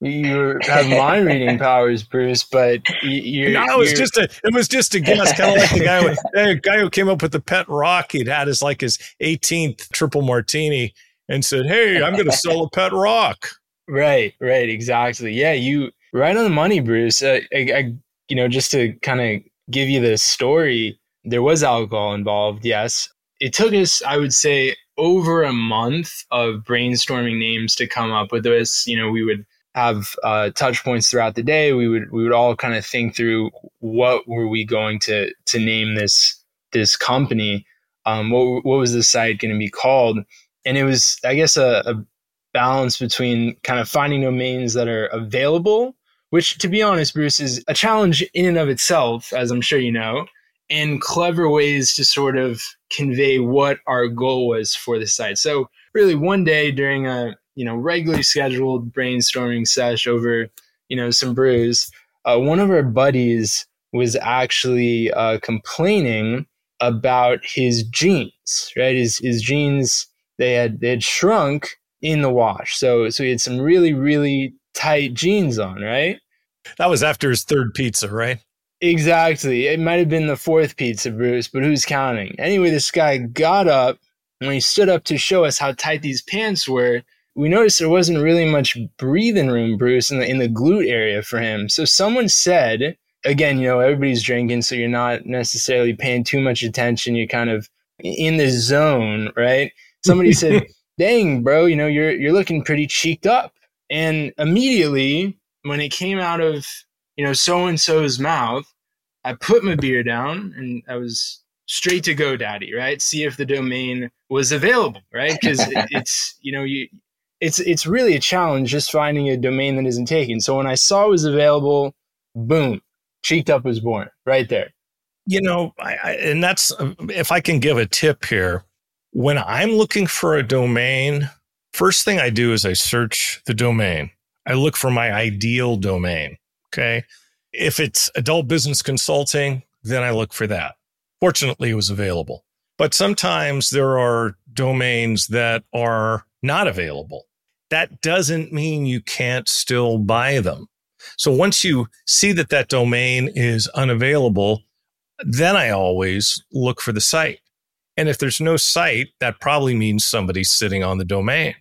Speaker 2: You have mind <laughs> reading powers, Bruce, but you.
Speaker 1: No, it was just a. It was just a guess, kind of like the guy, who, <laughs> the guy who came up with the pet rock. He'd had his like his 18th triple martini and said, "Hey, I'm going to sell a pet rock."
Speaker 2: Right, right, exactly. Yeah, you right on the money, Bruce. Uh, I, I, you know, just to kind of give you the story, there was alcohol involved, yes. It took us, I would say, over a month of brainstorming names to come up with this. You know, we would have uh, touch points throughout the day. We would we would all kind of think through what were we going to to name this this company. Um, what what was the site going to be called? And it was, I guess, a, a balance between kind of finding domains that are available which to be honest, Bruce, is a challenge in and of itself, as I'm sure you know, and clever ways to sort of convey what our goal was for the site. So really one day during a, you know, regularly scheduled brainstorming sesh over, you know, some brews, uh, one of our buddies was actually uh, complaining about his jeans, right? His, his jeans, they had, they had shrunk in the wash. So, so he had some really, really tight jeans on, right?
Speaker 1: That was after his third pizza, right?
Speaker 2: Exactly. It might have been the fourth pizza, Bruce, but who's counting? Anyway, this guy got up when he stood up to show us how tight these pants were. We noticed there wasn't really much breathing room, Bruce, in the in the glute area for him. So someone said, again, you know, everybody's drinking, so you're not necessarily paying too much attention. You're kind of in the zone, right? Somebody said, <laughs> "Dang, bro, you know, you're you're looking pretty cheeked up." And immediately when it came out of you know so and so's mouth, I put my beer down and I was straight to GoDaddy, right? See if the domain was available, right? Because it, <laughs> it's you know you it's it's really a challenge just finding a domain that isn't taken. So when I saw it was available, boom, CheekedUp was born right there.
Speaker 1: You know, I, I, and that's uh, if I can give a tip here. When I'm looking for a domain, first thing I do is I search the domain. I look for my ideal domain. Okay. If it's adult business consulting, then I look for that. Fortunately, it was available. But sometimes there are domains that are not available. That doesn't mean you can't still buy them. So once you see that that domain is unavailable, then I always look for the site. And if there's no site, that probably means somebody's sitting on the domain.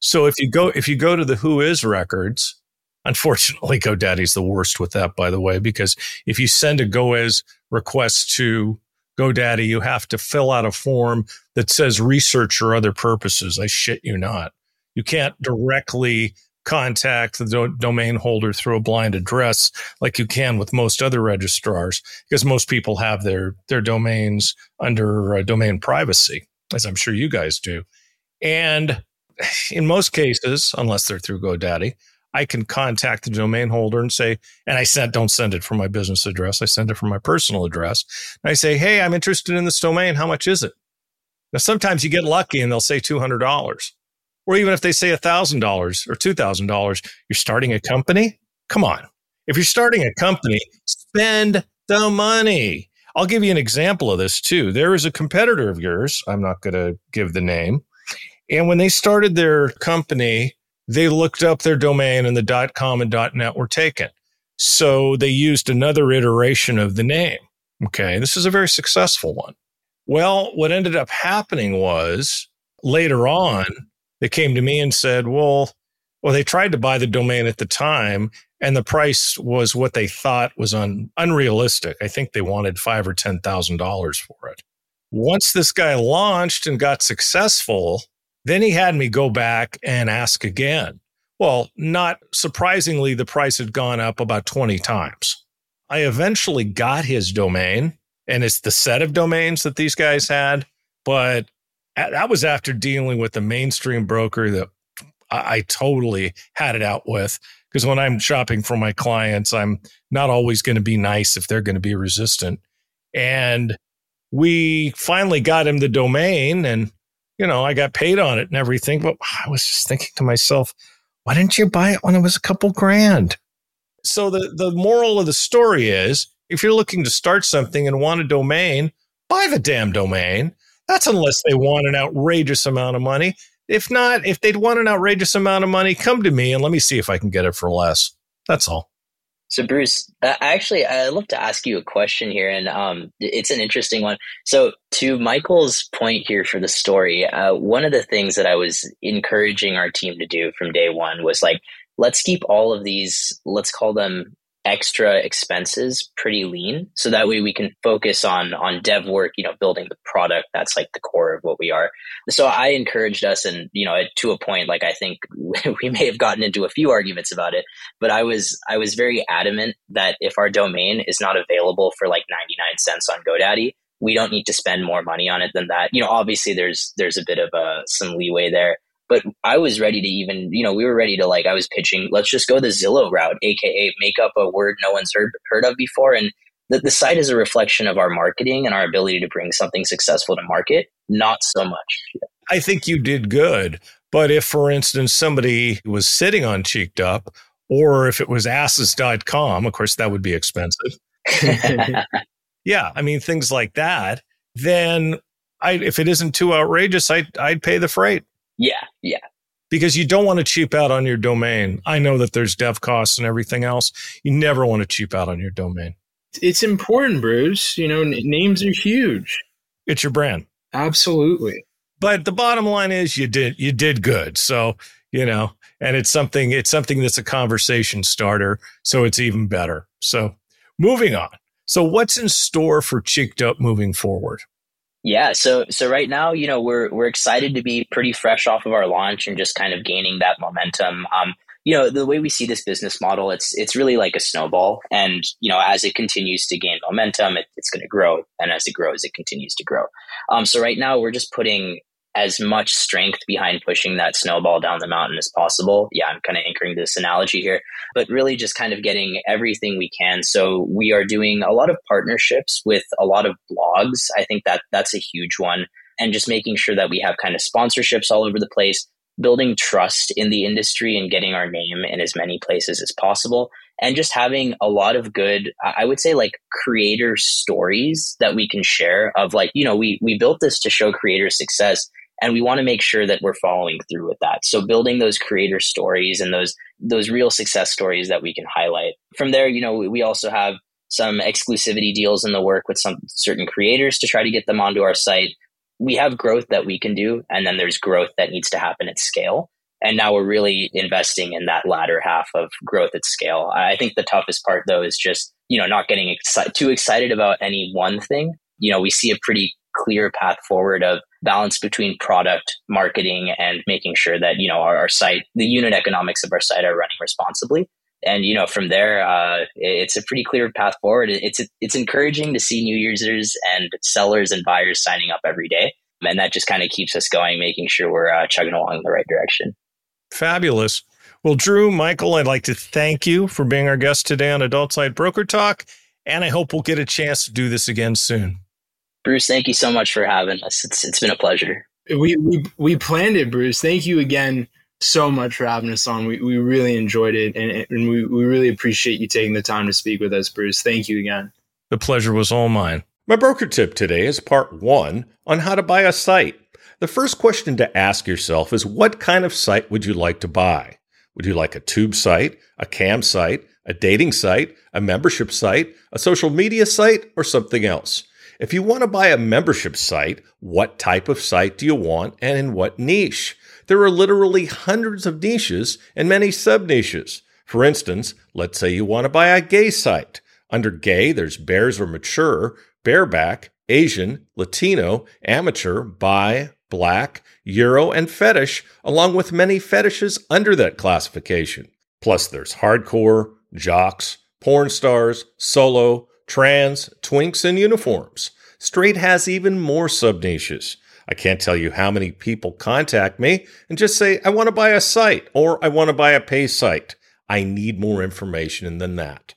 Speaker 1: So if you go if you go to the Who Is records, unfortunately <laughs> GoDaddy's the worst with that, by the way, because if you send a Goes request to GoDaddy, you have to fill out a form that says research or other purposes. I shit you not. You can't directly contact the do- domain holder through a blind address like you can with most other registrars because most people have their their domains under uh, domain privacy as I'm sure you guys do. And <laughs> in most cases, unless they're through GoDaddy, I can contact the domain holder and say, and I sent, don't send it from my business address. I send it from my personal address. And I say, Hey, I'm interested in this domain. How much is it? Now, sometimes you get lucky and they'll say $200. Or even if they say $1,000 or $2,000, you're starting a company. Come on. If you're starting a company, spend the money. I'll give you an example of this too. There is a competitor of yours. I'm not going to give the name. And when they started their company, they looked up their domain and the .com and .net were taken. So they used another iteration of the name. Okay. This is a very successful one. Well, what ended up happening was later on, they came to me and said, well, well, they tried to buy the domain at the time and the price was what they thought was un- unrealistic. I think they wanted five or ten thousand dollars for it. Once this guy launched and got successful, then he had me go back and ask again. Well, not surprisingly, the price had gone up about 20 times. I eventually got his domain, and it's the set of domains that these guys had, but that was after dealing with the mainstream broker that I, totally had it out with. Because when I'm shopping for my clients, I'm not always going to be nice if they're going to be resistant. And we finally got him the domain and, you know, I got paid on it and everything. But I was just thinking to myself, why didn't you buy it when it was a couple grand? So the, the moral of the story is if you're looking to start something and want a domain, buy the damn domain. That's unless they want an outrageous amount of money. If not, if they'd want an outrageous amount of money, come to me and let me see if I can get it for less. That's all.
Speaker 3: So, Bruce, uh, actually, I'd love to ask you a question here, and um, it's an interesting one. So, to Michael's point here for the story, uh, one of the things that I was encouraging our team to do from day one was like, let's keep all of these, let's call them extra expenses pretty lean so that way we can focus on on dev work you know building the product that's like the core of what we are. So i encouraged us and you know to a point like i think <laughs> we may have gotten into a few arguments about it but i was i was very adamant that if our domain is not available for like 99 cents on godaddy we don't need to spend more money on it than that. You know obviously there's there's a bit of a uh, some leeway there but I was ready to even, you know, we were ready to like, I was pitching, let's just go the Zillow route, aka make up a word no one's heard, heard of before. And the, the site is a reflection of our marketing and our ability to bring something successful to market, not so much.
Speaker 1: I think you did good. But if, for instance, somebody was sitting on CheekedUp, or if it was asses.com, of course, that would be expensive. <laughs> yeah. I mean, things like that, then I, if it isn't too outrageous, I, I'd pay the freight.
Speaker 3: Yeah, yeah.
Speaker 1: Because you don't want to cheap out on your domain. I know that there's dev costs and everything else. You never want to cheap out on your domain.
Speaker 2: It's important, Bruce. You know, n- names are huge.
Speaker 1: It's your brand.
Speaker 2: Absolutely.
Speaker 1: But the bottom line is you did you did good. So, you know, and it's something it's something that's a conversation starter, so it's even better. So, moving on. So, what's in store for CheekedUp moving forward?
Speaker 3: Yeah, so so right now, you know, we're we're excited to be pretty fresh off of our launch and just kind of gaining that momentum. Um, you know, the way we see this business model, it's it's really like a snowball, and you know, as it continues to gain momentum, it, it's going to grow, and as it grows, it continues to grow. Um, so right now, we're just putting as much strength behind pushing that snowball down the mountain as possible. Yeah, I'm kind of anchoring this analogy here, but really just kind of getting everything we can. So we are doing a lot of partnerships with a lot of blogs. I think that that's a huge one. And just making sure that we have kind of sponsorships all over the place, building trust in the industry and getting our name in as many places as possible. And just having a lot of good, I would say like creator stories that we can share of like, you know, we, we built this to show creator success and we want to make sure that we're following through with that so building those creator stories and those those real success stories that we can highlight from there you know we also have some exclusivity deals in the work with some certain creators to try to get them onto our site we have growth that we can do and then there's growth that needs to happen at scale And now we're really investing in that latter half of growth at scale. I think the toughest part though is just, you know, not getting exci- too excited about any one thing. You know, we see a pretty clear path forward of balance between product marketing and making sure that, you know, our, our site, the unit economics of our site are running responsibly. And you know from there uh, it's a pretty clear path forward. It's it's encouraging to see new users and sellers and buyers signing up every day. And that just kind of keeps us going making sure we're uh, chugging along in the right direction.
Speaker 1: Fabulous. Well drew michael i'd like to thank you for being our guest today on adult site broker talk and i hope we'll get a chance to do this again soon
Speaker 3: bruce thank you so much for having us it's, it's been a pleasure
Speaker 2: we, we we planned it bruce thank you again so much for having us on. We, we really enjoyed it, and, and we, we really appreciate you taking the time to speak with us, Bruce. Thank you again.
Speaker 1: The pleasure was all mine. My broker tip today is part one on how to buy a site. The first question to ask yourself is what kind of site would you like to buy? Would you like a tube site, a cam site, a dating site, a membership site, a social media site, or something else? If you want to buy a membership site, what type of site do you want and in what niche? There are literally hundreds of niches and many sub niches. For instance, let's say you want to buy a gay site. Under gay, there's bears or mature, bareback, Asian, Latino, amateur, bi, black, Euro, and fetish, along with many fetishes under that classification. Plus, there's hardcore, jocks, porn stars, solo, trans, twinks, and uniforms. Straight has even more sub niches. I can't tell you how many people contact me and just say, I want to buy a site or I want to buy a pay site. I need more information than that.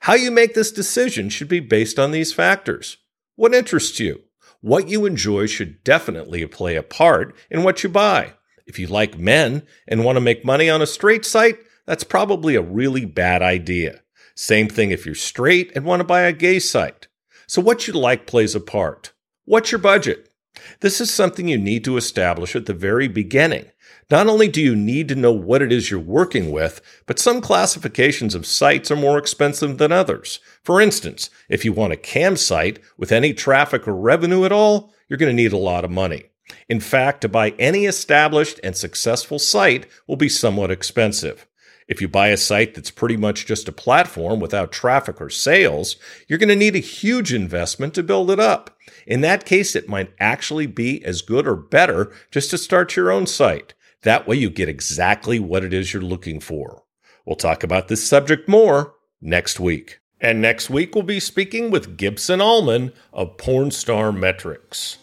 Speaker 1: How you make this decision should be based on these factors. What interests you? What you enjoy should definitely play a part in what you buy. If you like men and want to make money on a straight site, that's probably a really bad idea. Same thing if you're straight and want to buy a gay site. So what you like plays a part. What's your budget? This is something you need to establish at the very beginning. Not only do you need to know what it is you're working with, but some classifications of sites are more expensive than others. For instance, if you want a cam site with any traffic or revenue at all, you're going to need a lot of money. In fact, to buy any established and successful site will be somewhat expensive. If you buy a site that's pretty much just a platform without traffic or sales, you're going to need a huge investment to build it up. In that case, it might actually be as good or better just to start your own site. That way you get exactly what it is you're looking for. We'll talk about this subject more next week. And next week, we'll be speaking with Gibson Allman of Pornstar Metrics.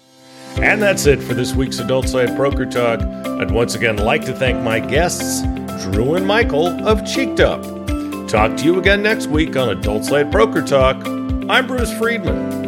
Speaker 1: And that's it for this week's Adult Site Broker Talk. I'd once again like to thank my guests, Drew and Michael of CheekedUp. Talk to you again next week on Adult Site Broker Talk. I'm Bruce Friedman.